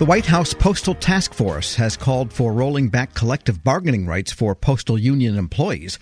The White House Postal Task Force has called for rolling back collective bargaining rights for postal union employees,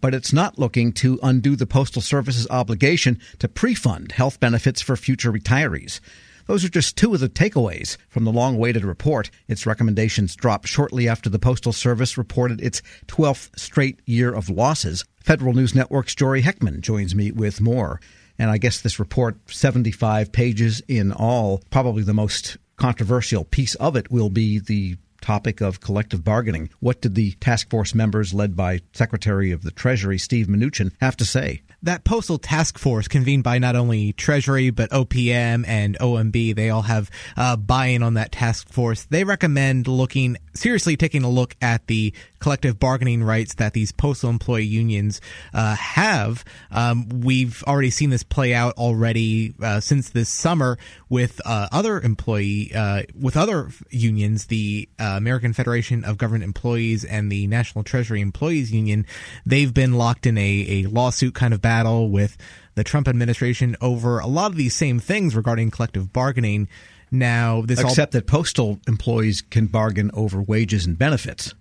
but it's not looking to undo the Postal Service's obligation to pre-fund health benefits for future retirees. Those are just two of the takeaways from the long awaited report. Its recommendations dropped shortly after the Postal Service reported its 12th straight year of losses. Federal News Network's Jory Heckman joins me with more. And I guess this report, 75 pages in all, probably the most controversial piece of it will be the topic of collective bargaining. What did the task force members, led by Secretary of the Treasury Steve Mnuchin, have to say? That postal task force, convened by not only Treasury but OPM and OMB, they all have uh, buy-in on that task force. They recommend looking seriously, taking a look at the collective bargaining rights that these postal employee unions uh, have. Um, we've already seen this play out already uh, since this summer with uh, other employee uh, with other unions, the uh, American Federation of Government Employees and the National Treasury Employees Union. They've been locked in a, a lawsuit kind of battle with the Trump administration over a lot of these same things regarding collective bargaining. Now, this except all- that postal employees can bargain over wages and benefits.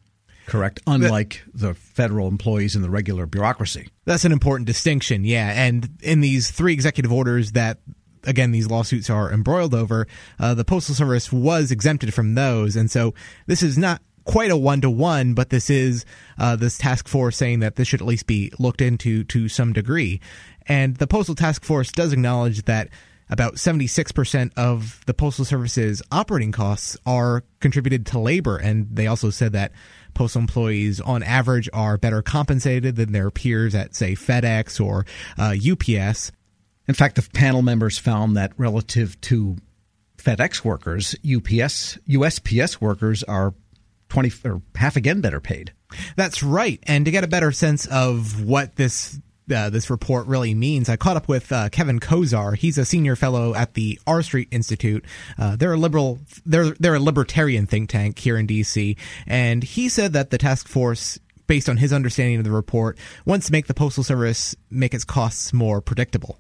Correct. Unlike the federal employees in the regular bureaucracy. That's an important distinction, yeah. And in these three executive orders that again these lawsuits are embroiled over, uh, the Postal Service was exempted from those, and so this is not quite a one to one, but this is uh, this task force saying that this should at least be looked into to some degree. And the Postal Task Force does acknowledge that about 76% of the Postal Service's operating costs are contributed to labor. And they also said that postal employees, on average, are better compensated than their peers at, say, FedEx or uh, UPS. In fact, the panel members found that relative to FedEx workers, UPS, USPS workers are 20 or half again better paid. That's right. And to get a better sense of what this uh, this report really means. I caught up with uh, Kevin Kosar. He's a senior fellow at the R Street Institute. Uh, they're a liberal, they're they're a libertarian think tank here in D.C. And he said that the task force, based on his understanding of the report, wants to make the postal service make its costs more predictable.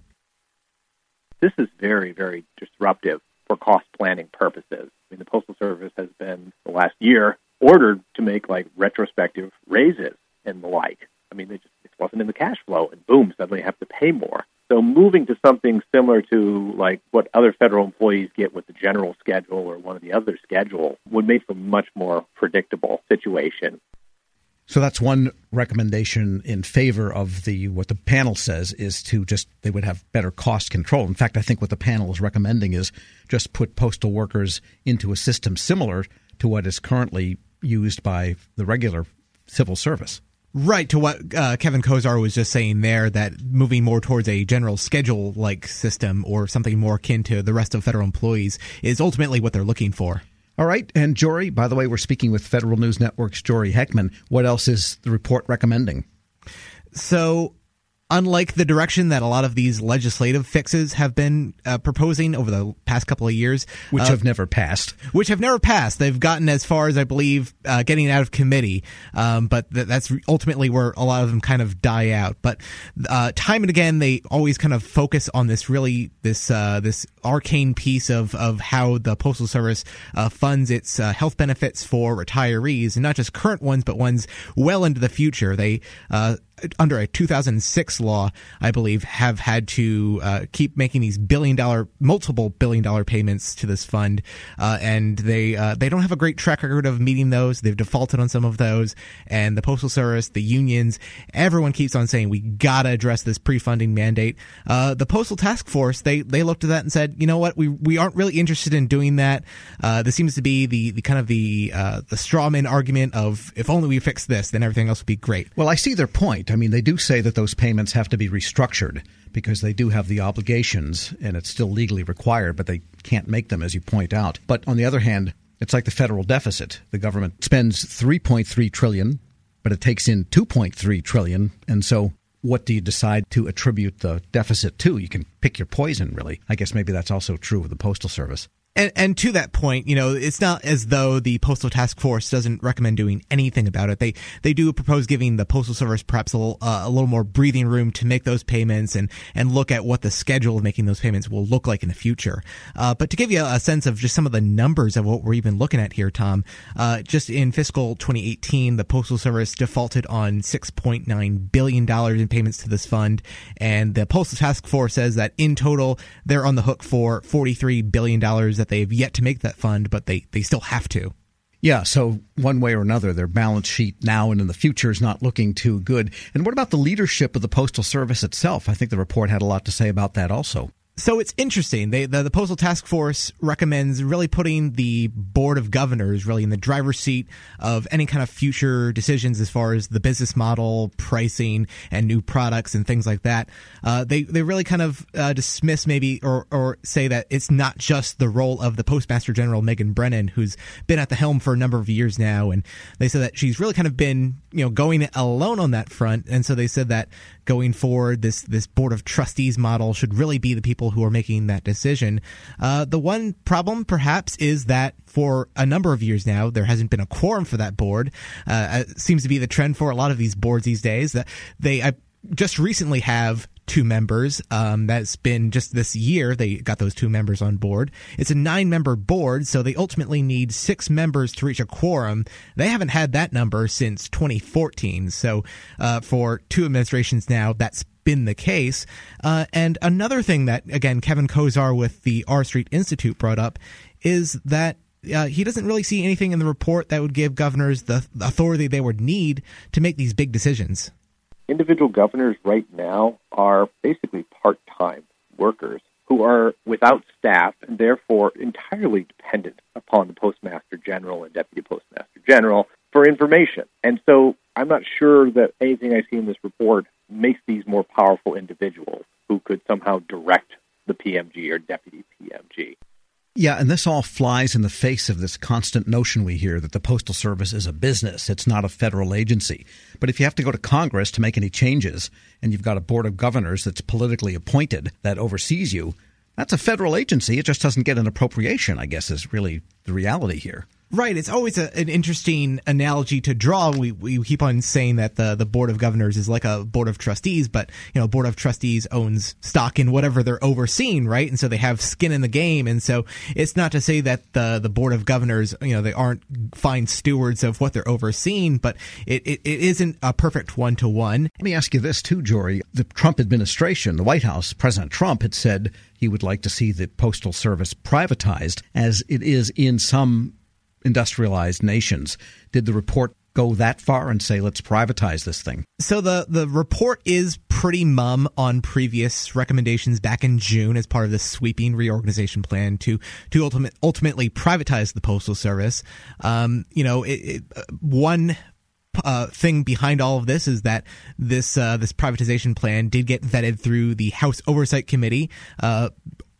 This is very very disruptive for cost planning purposes. I mean, the postal service has been the last year ordered to make like retrospective raises and the like. I mean, they just wasn't in the cash flow, and boom, suddenly you have to pay more. So moving to something similar to like what other federal employees get with the general schedule or one of the other schedule would make for a much more predictable situation. So that's one recommendation in favor of the what the panel says is to just they would have better cost control. In fact, I think what the panel is recommending is just put postal workers into a system similar to what is currently used by the regular civil service. Right to what uh, Kevin Kosar was just saying there, that moving more towards a general schedule like system or something more akin to the rest of federal employees is ultimately what they're looking for. All right. And Jory, by the way, we're speaking with Federal News Network's Jory Heckman. What else is the report recommending? So unlike the direction that a lot of these legislative fixes have been uh, proposing over the past couple of years, which uh, have never passed, which have never passed. They've gotten as far as I believe uh, getting out of committee, um, but th- that's ultimately where a lot of them kind of die out. But uh, time and again, they always kind of focus on this really this uh, this arcane piece of of how the postal service uh, funds its health benefits for retirees, and not just current ones, but ones well into the future. They under a 2006 law, I believe, have had to uh, keep making these billion dollar, multiple billion dollar payments to this fund, uh, and they uh, they don't have a great track record of meeting those. They've defaulted on some of those, and the postal service, the unions, everyone keeps on saying we gotta address this pre-funding mandate. Uh, the postal task force they they looked at that and said, you know what, we we aren't really interested in doing that. Uh, this seems to be the, the kind of the uh, the strawman argument of if only we fix this, then everything else would be great. Well, I see their point. I mean, they do say that those payments have to be restructured because they do have the obligations and it's still legally required, but they can't make them, as you point out. But on the other hand, it's like the federal deficit. The government spends 3.3 trillion, but it takes in 2.3 trillion, and so what do you decide to attribute the deficit to? You can pick your poison, really. I guess maybe that's also true of the postal service. And, and to that point, you know, it's not as though the Postal Task Force doesn't recommend doing anything about it. They they do propose giving the Postal Service perhaps a little, uh, a little more breathing room to make those payments and and look at what the schedule of making those payments will look like in the future. Uh, but to give you a sense of just some of the numbers of what we're even looking at here, Tom, uh, just in fiscal 2018, the Postal Service defaulted on 6.9 billion dollars in payments to this fund, and the Postal Task Force says that in total they're on the hook for 43 billion that they've yet to make that fund, but they, they still have to. Yeah, so one way or another, their balance sheet now and in the future is not looking too good. And what about the leadership of the Postal Service itself? I think the report had a lot to say about that also so it's interesting. They, the, the postal task force recommends really putting the board of governors really in the driver's seat of any kind of future decisions as far as the business model, pricing, and new products and things like that. Uh, they they really kind of uh, dismiss maybe or or say that it's not just the role of the postmaster general Megan Brennan, who's been at the helm for a number of years now, and they said that she's really kind of been you know going alone on that front, and so they said that going forward, this this board of trustees model should really be the people who are making that decision. Uh, the one problem, perhaps, is that for a number of years now, there hasn't been a quorum for that board. Uh, it seems to be the trend for a lot of these boards these days that they I just recently have two members. Um, that's been just this year they got those two members on board. It's a nine member board, so they ultimately need six members to reach a quorum. They haven't had that number since 2014. So uh, for two administrations now, that's been the case. Uh, and another thing that, again, Kevin Kosar with the R Street Institute brought up is that uh, he doesn't really see anything in the report that would give governors the authority they would need to make these big decisions individual governors right now are basically part time workers who are without staff and therefore entirely dependent upon the Postmaster General and Deputy Postmaster General for information. And so I'm not sure that anything I see in this report makes these more powerful individuals who could somehow direct the PMG or Deputy PMG. Yeah, and this all flies in the face of this constant notion we hear that the Postal Service is a business. It's not a federal agency. But if you have to go to Congress to make any changes and you've got a board of governors that's politically appointed that oversees you, that's a federal agency. It just doesn't get an appropriation, I guess, is really the reality here. Right. It's always a, an interesting analogy to draw. We, we keep on saying that the, the board of governors is like a board of trustees, but you know, board of trustees owns stock in whatever they're overseeing, right? And so they have skin in the game. And so it's not to say that the the board of governors, you know, they aren't fine stewards of what they're overseeing, but it, it, it isn't a perfect one to one. Let me ask you this too, Jory. The Trump administration, the White House, President Trump had said he would like to see the postal service privatized, as it is in some industrialized nations. Did the report go that far and say let's privatize this thing? So the the report is pretty mum on previous recommendations back in June as part of this sweeping reorganization plan to to ultimate, ultimately privatize the postal service. Um, you know, it, it, uh, one uh, thing behind all of this is that this uh, this privatization plan did get vetted through the House Oversight Committee. Uh,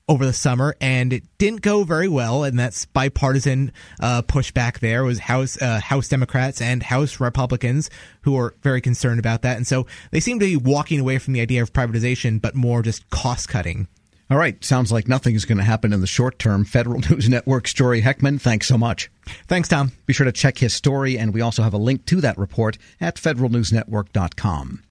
over the summer, and it didn't go very well. And that's bipartisan uh, pushback. There was House uh, House Democrats and House Republicans who are very concerned about that, and so they seem to be walking away from the idea of privatization, but more just cost cutting. All right, sounds like nothing is going to happen in the short term. Federal News Network's Jory Heckman, thanks so much. Thanks, Tom. Be sure to check his story, and we also have a link to that report at federalnewsnetwork.com.